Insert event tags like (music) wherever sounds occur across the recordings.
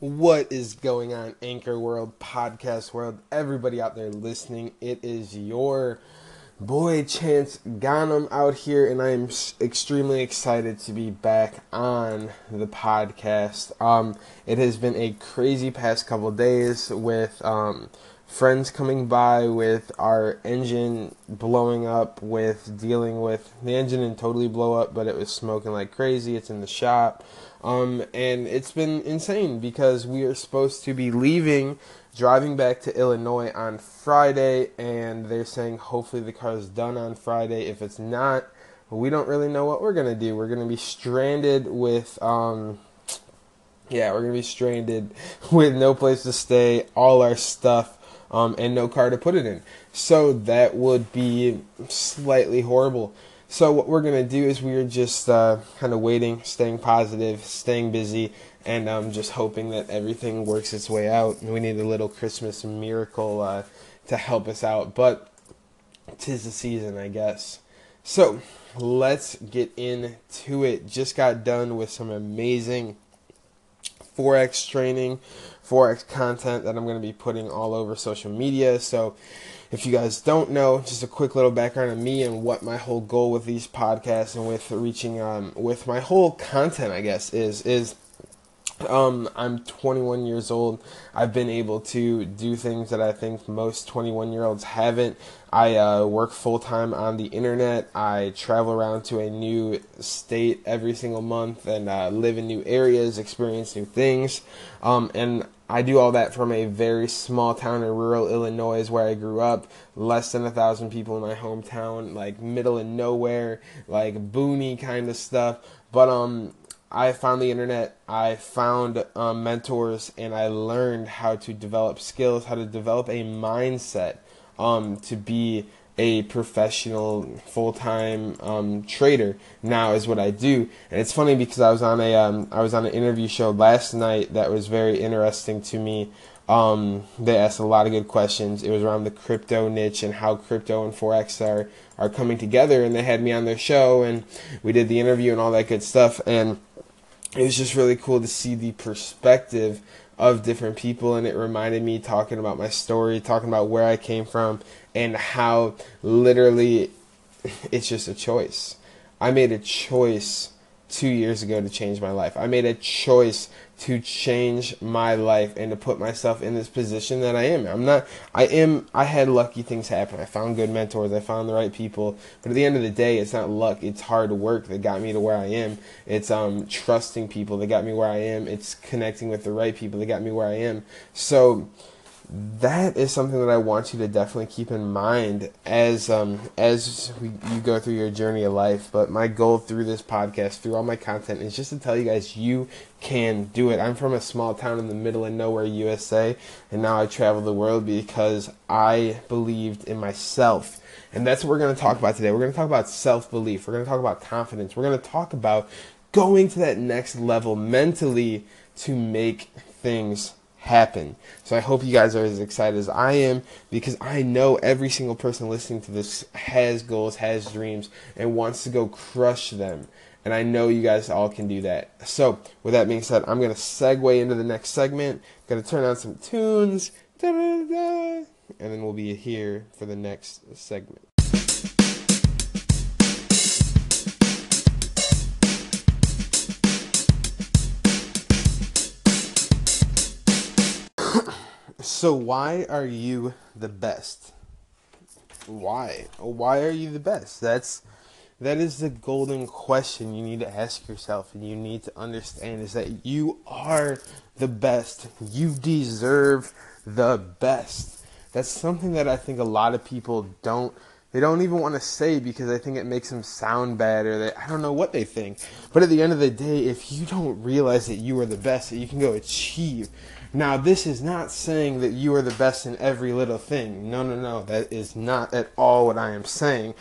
What is going on, Anchor World, Podcast World, everybody out there listening? It is your boy Chance Ganem out here, and I am extremely excited to be back on the podcast. Um, it has been a crazy past couple days with um, friends coming by, with our engine blowing up, with dealing with the engine didn't totally blow up, but it was smoking like crazy. It's in the shop. Um, and it's been insane because we are supposed to be leaving, driving back to Illinois on Friday, and they're saying hopefully the car is done on Friday. If it's not, we don't really know what we're gonna do. We're gonna be stranded with, um, yeah, we're gonna be stranded (laughs) with no place to stay, all our stuff, um, and no car to put it in. So that would be slightly horrible. So what we're gonna do is we're just uh, kind of waiting, staying positive, staying busy, and um, just hoping that everything works its way out. We need a little Christmas miracle uh, to help us out, but tis the season, I guess. So let's get into it. Just got done with some amazing forex training, forex content that I'm to be putting all over social media. So if you guys don't know, just a quick little background on me and what my whole goal with these podcasts and with reaching um with my whole content, I guess, is is um, I'm 21 years old. I've been able to do things that I think most 21 year olds haven't. I uh, work full time on the internet. I travel around to a new state every single month and uh, live in new areas, experience new things. Um, and I do all that from a very small town in rural Illinois, where I grew up. Less than a thousand people in my hometown, like middle of nowhere, like boony kind of stuff. But um, I found the internet. I found um, mentors, and I learned how to develop skills, how to develop a mindset um, to be a professional full time um, trader now is what I do. And it's funny because I was on a um, I was on an interview show last night that was very interesting to me. Um, they asked a lot of good questions. It was around the crypto niche and how crypto and forex are are coming together. And they had me on their show, and we did the interview and all that good stuff. And it was just really cool to see the perspective of different people and it reminded me talking about my story talking about where i came from and how literally (laughs) it's just a choice. I made a choice two years ago to change my life. I made a choice to change my life and to put myself in this position that I am. I'm not, I am, I had lucky things happen. I found good mentors. I found the right people. But at the end of the day, it's not luck. It's hard work that got me to where I am. It's, um, trusting people that got me where I am. It's connecting with the right people that got me where I am. So, that is something that I want you to definitely keep in mind as um, as we, you go through your journey of life. But my goal through this podcast, through all my content, is just to tell you guys you can do it. I'm from a small town in the middle of nowhere, USA, and now I travel the world because I believed in myself. And that's what we're going to talk about today. We're going to talk about self belief. We're going to talk about confidence. We're going to talk about going to that next level mentally to make things happen. So I hope you guys are as excited as I am because I know every single person listening to this has goals, has dreams, and wants to go crush them. And I know you guys all can do that. So, with that being said, I'm going to segue into the next segment. Going to turn on some tunes, and then we'll be here for the next segment. So why are you the best? Why? Why are you the best? That's that is the golden question you need to ask yourself and you need to understand is that you are the best. You deserve the best. That's something that I think a lot of people don't they don't even want to say because I think it makes them sound bad or they I don't know what they think. But at the end of the day, if you don't realize that you are the best that you can go achieve now, this is not saying that you are the best in every little thing. No, no, no. That is not at all what I am saying.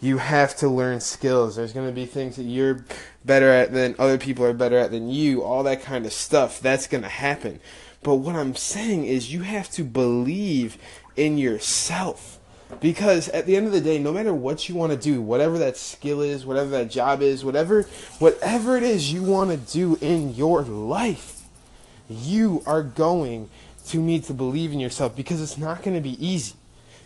You have to learn skills. There's going to be things that you're better at than other people are better at than you, all that kind of stuff. That's going to happen. But what I'm saying is you have to believe in yourself. Because at the end of the day, no matter what you want to do, whatever that skill is, whatever that job is, whatever whatever it is you want to do in your life, you are going to need to believe in yourself because it's not going to be easy.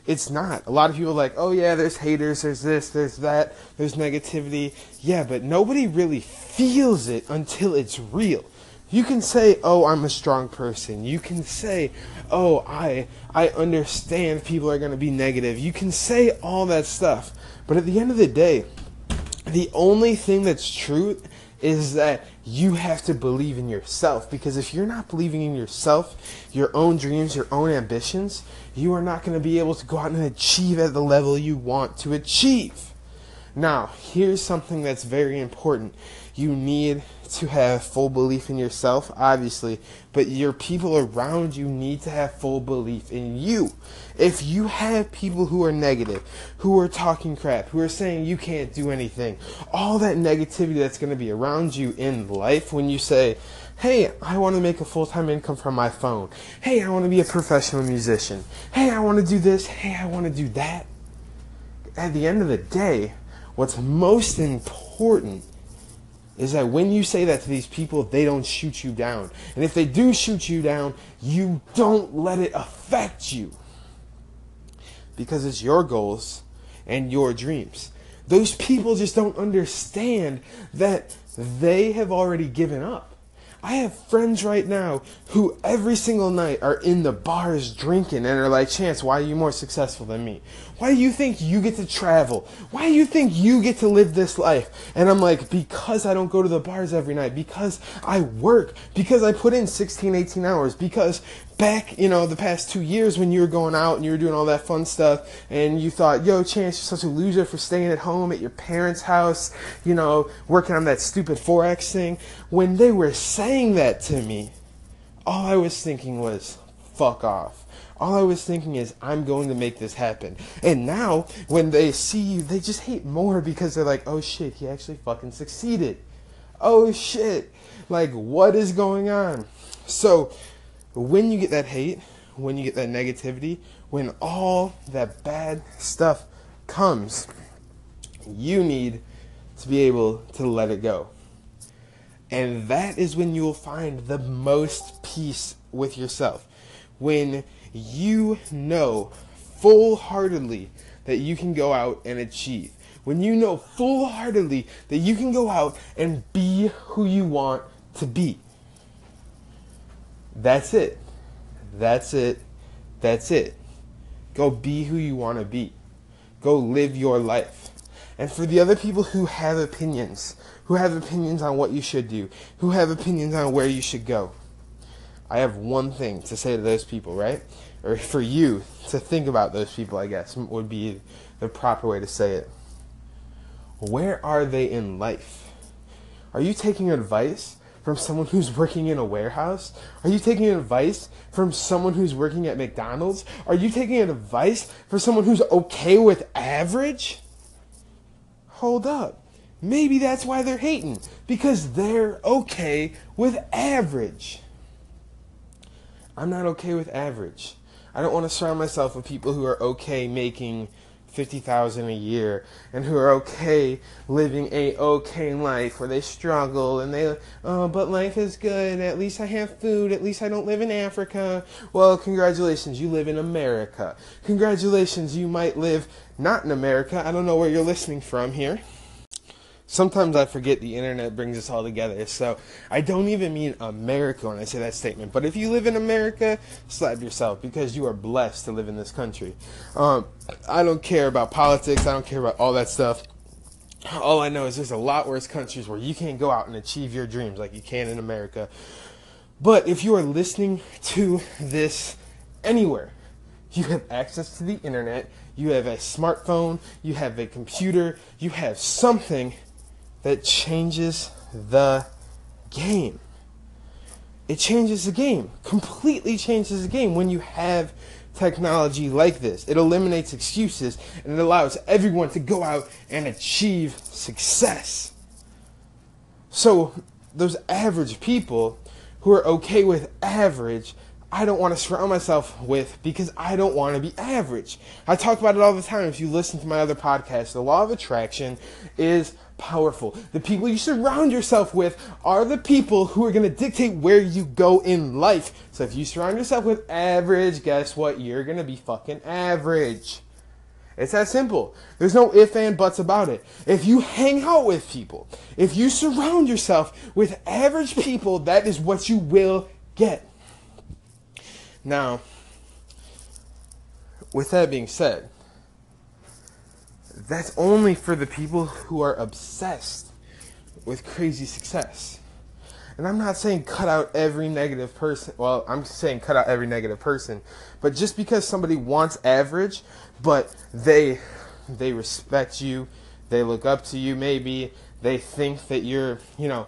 It's not. A lot of people are like, oh yeah, there's haters, there's this, there's that, there's negativity. Yeah, but nobody really feels it until it's real. You can say, "Oh, I'm a strong person." You can say, "Oh, I I understand people are going to be negative." You can say all that stuff. But at the end of the day, the only thing that's true is that you have to believe in yourself because if you're not believing in yourself, your own dreams, your own ambitions, you are not going to be able to go out and achieve at the level you want to achieve. Now, here's something that's very important. You need to have full belief in yourself, obviously, but your people around you need to have full belief in you. If you have people who are negative, who are talking crap, who are saying you can't do anything, all that negativity that's going to be around you in life when you say, Hey, I want to make a full time income from my phone. Hey, I want to be a professional musician. Hey, I want to do this. Hey, I want to do that. At the end of the day, what's most important is that when you say that to these people, they don't shoot you down. And if they do shoot you down, you don't let it affect you. Because it's your goals and your dreams. Those people just don't understand that they have already given up. I have friends right now who every single night are in the bars drinking and are like, Chance, why are you more successful than me? Why do you think you get to travel? Why do you think you get to live this life? And I'm like, because I don't go to the bars every night, because I work, because I put in 16, 18 hours, because back, you know, the past two years when you were going out and you were doing all that fun stuff and you thought, yo, Chance, you're such a loser for staying at home at your parents' house, you know, working on that stupid Forex thing. When they were saying that to me, all I was thinking was, fuck off. All I was thinking is, I'm going to make this happen. And now, when they see you, they just hate more because they're like, oh shit, he actually fucking succeeded. Oh shit. Like, what is going on? So, when you get that hate, when you get that negativity, when all that bad stuff comes, you need to be able to let it go. And that is when you will find the most peace with yourself. When you know full heartedly that you can go out and achieve. When you know full heartedly that you can go out and be who you want to be. That's it. That's it. That's it. Go be who you want to be. Go live your life. And for the other people who have opinions, who have opinions on what you should do, who have opinions on where you should go, I have one thing to say to those people, right? Or for you to think about those people, I guess, would be the proper way to say it. Where are they in life? Are you taking advice from someone who's working in a warehouse? Are you taking advice from someone who's working at McDonald's? Are you taking advice from someone who's okay with average? Hold up. Maybe that's why they're hating. Because they're okay with average. I'm not okay with average. I don't want to surround myself with people who are okay making fifty thousand a year and who are okay living a okay life where they struggle and they oh but life is good. At least i have food. At least i don't live in africa. Well congratulations you live in america. Congratulations you might live not in america. I don't know where you're listening from here Sometimes I forget the internet brings us all together. So I don't even mean America when I say that statement. But if you live in America, slap yourself because you are blessed to live in this country. Um, I don't care about politics. I don't care about all that stuff. All I know is there's a lot worse countries where you can't go out and achieve your dreams like you can in America. But if you are listening to this anywhere, you have access to the internet, you have a smartphone, you have a computer, you have something that changes the game. It changes the game, completely changes the game when you have technology like this. It eliminates excuses and it allows everyone to go out and achieve success. So, those average people who are okay with average, I don't want to surround myself with because I don't want to be average. I talk about it all the time. If you listen to my other podcasts, the law of attraction is powerful. The people you surround yourself with are the people who are going to dictate where you go in life. So if you surround yourself with average, guess what? You're going to be fucking average. It's that simple. There's no if and buts about it. If you hang out with people, if you surround yourself with average people, that is what you will get. Now, with that being said, that's only for the people who are obsessed with crazy success. And I'm not saying cut out every negative person. Well, I'm saying cut out every negative person. But just because somebody wants average, but they they respect you, they look up to you maybe, they think that you're, you know,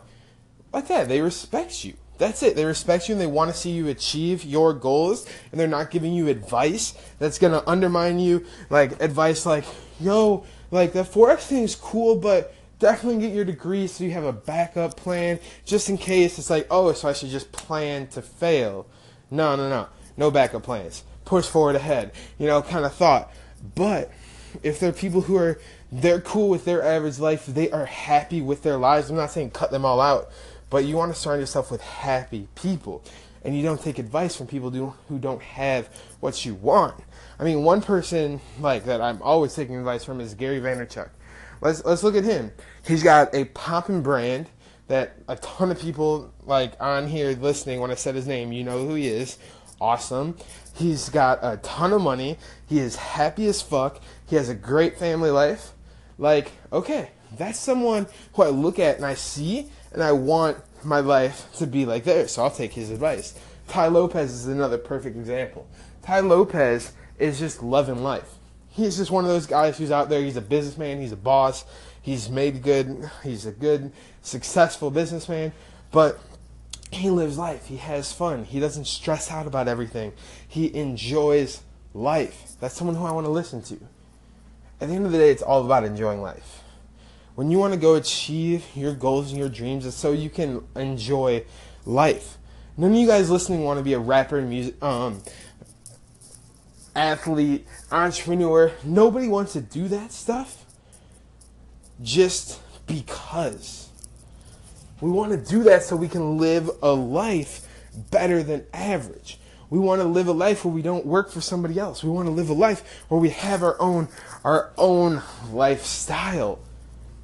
like that. They respect you. That's it. They respect you and they want to see you achieve your goals and they're not giving you advice that's going to undermine you. Like advice like, yo, like the Forex thing is cool, but definitely get your degree so you have a backup plan just in case it's like, oh, so I should just plan to fail. No, no, no. No backup plans. Push forward ahead. You know, kind of thought. But if there are people who are they're cool with their average life, they are happy with their lives. I'm not saying cut them all out, but you want to surround yourself with happy people. And you don't take advice from people who don't have what you want. I mean, one person like that I'm always taking advice from is Gary Vaynerchuk. Let's let's look at him. He's got a popping brand that a ton of people like on here listening when I said his name, you know who he is. Awesome. He's got a ton of money. He is happy as fuck. He has a great family life. Like, okay, that's someone who I look at and I see and I want my life to be like theirs. So I'll take his advice. Tai Lopez is another perfect example. Tai Lopez is just loving life. He's just one of those guys who's out there. He's a businessman. He's a boss. He's made good. He's a good, successful businessman. But he lives life. He has fun. He doesn't stress out about everything. He enjoys life. That's someone who I want to listen to. At the end of the day, it's all about enjoying life. When you want to go achieve your goals and your dreams, it's so you can enjoy life. None of you guys listening want to be a rapper, music, um, athlete, entrepreneur. Nobody wants to do that stuff just because. We want to do that so we can live a life better than average. We want to live a life where we don't work for somebody else. We want to live a life where we have our own our own lifestyle.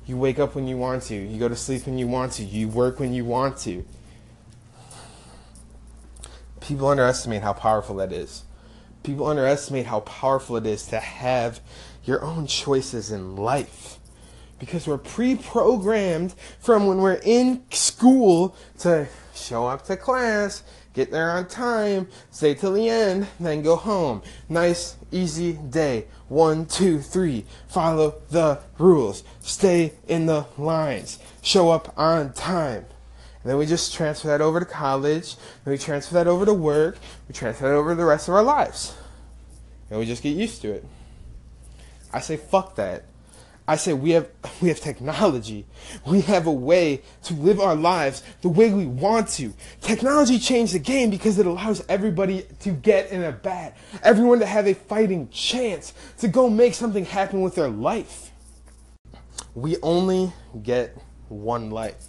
You wake up when you want to. You go to sleep when you want to. You work when you want to. People underestimate how powerful that is. People underestimate how powerful it is to have your own choices in life because we're pre-programmed from when we're in school to show up to class, get there on time, stay till the end, then go home. Nice, easy day. One, two, three. Follow the rules. Stay in the lines. Show up on time. And then we just transfer that over to college. Then we transfer that over to work. We transfer that over the rest of our lives. And we just get used to it. I say, fuck that. I say we have (laughs) we have technology. We have a way to live our lives the way we want to. Technology changed the game because it allows everybody to get in a bat. Everyone to have a fighting chance to go make something happen with their life. We only get one life.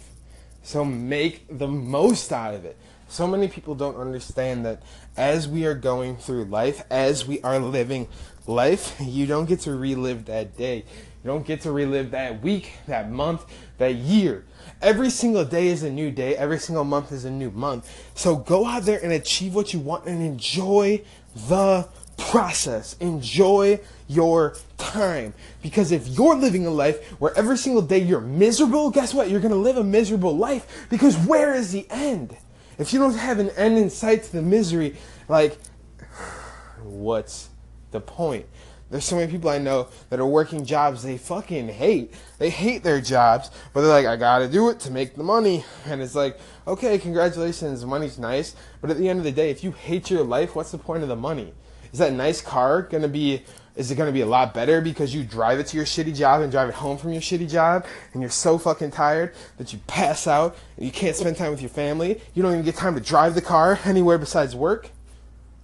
So make the most out of it. So many people don't understand that as we are going through life, as we are living life, (laughs) you don't get to relive that day. You don't get to relive that week, that month, that year. Every single day is a new day. Every single month is a new month. So go out there and achieve what you want and enjoy the process. Enjoy your time. Because if you're living a life where every single day you're miserable, guess what? You're going to live a miserable life. Because where is the end? If you don't have an end in sight to the misery, like, (sighs) what's the point? There's so many people I know that are working jobs they fucking hate. They hate their jobs, but they're like, I gotta do it to make the money. And it's like, okay, congratulations, money's nice. But at the end of the day, if you hate your life, what's the point of the money? Is that nice car gonna be, is it gonna be a lot better because you drive it to your shitty job and drive it home from your shitty job and you're so fucking tired that you pass out and you can't spend time with your family? You don't even get time to drive the car anywhere besides work?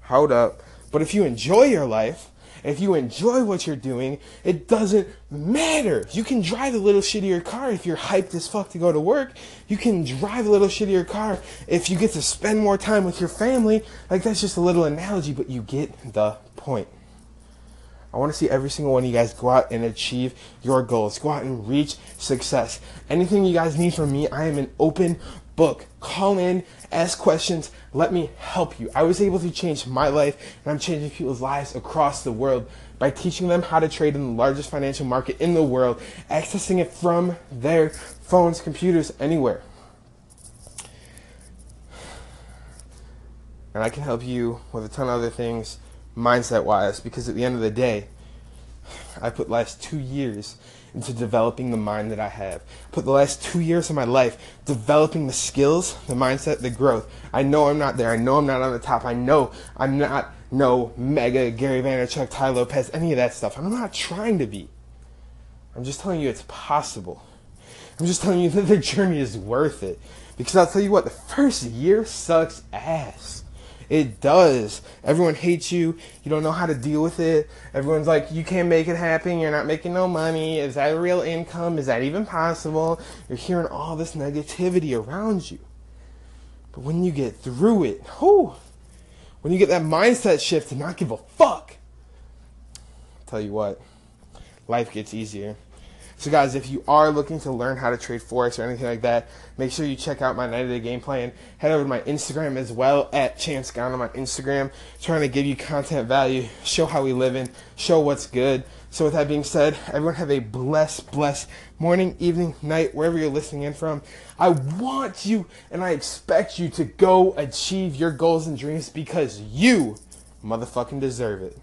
hold up. But if you enjoy your life, if you enjoy what you're doing, it doesn't matter. You can drive a little shittier car if you're hyped as fuck to go to work. You can drive a little shittier car if you get to spend more time with your family. Like, that's just a little analogy, but you get the point. I want to see every single one of you guys go out and achieve your goals. Go out and reach success. Anything you guys need from me, I am an open book. Call in, ask questions, let me help you. I was able to change my life, and I'm changing people's lives across the world by teaching them how to trade in the largest financial market in the world, accessing it from their phones, computers, anywhere. And I can help you with a ton of other things mindset wise because at the end of the day, I put last two years into developing the mind that I have. Put the last two years of my life developing the skills, the mindset, the growth. I know I'm not there. I know I'm not on the top. I know I'm not no mega Gary Vaynerchuk, Tai Lopez, any of that stuff. I'm not trying to be. I'm just telling you it's possible. I'm just telling you (laughs) that the journey is worth it. Because I'll tell you what, the first year sucks ass. It does. Everyone hates you. You don't know how to deal with it. Everyone's like, you can't make it happen. You're not making no money. Is that a real income? Is that even possible? You're hearing all this negativity around you. But when you get through it, whoo, when you get that mindset shift to not give a fuck, I'll tell you what, life gets easier. So, guys, if you are looking to learn how to trade Forex or anything like that, make sure you check out my Night of the game plan. Head over to my Instagram as well at Chance Ganem on my Instagram, trying to give you content value, show how we live in, show what's good. So, with that being said, everyone have a blessed, blessed morning, evening, night, wherever you're listening in from. I want you and I expect you to go achieve your goals and dreams because you motherfucking deserve it.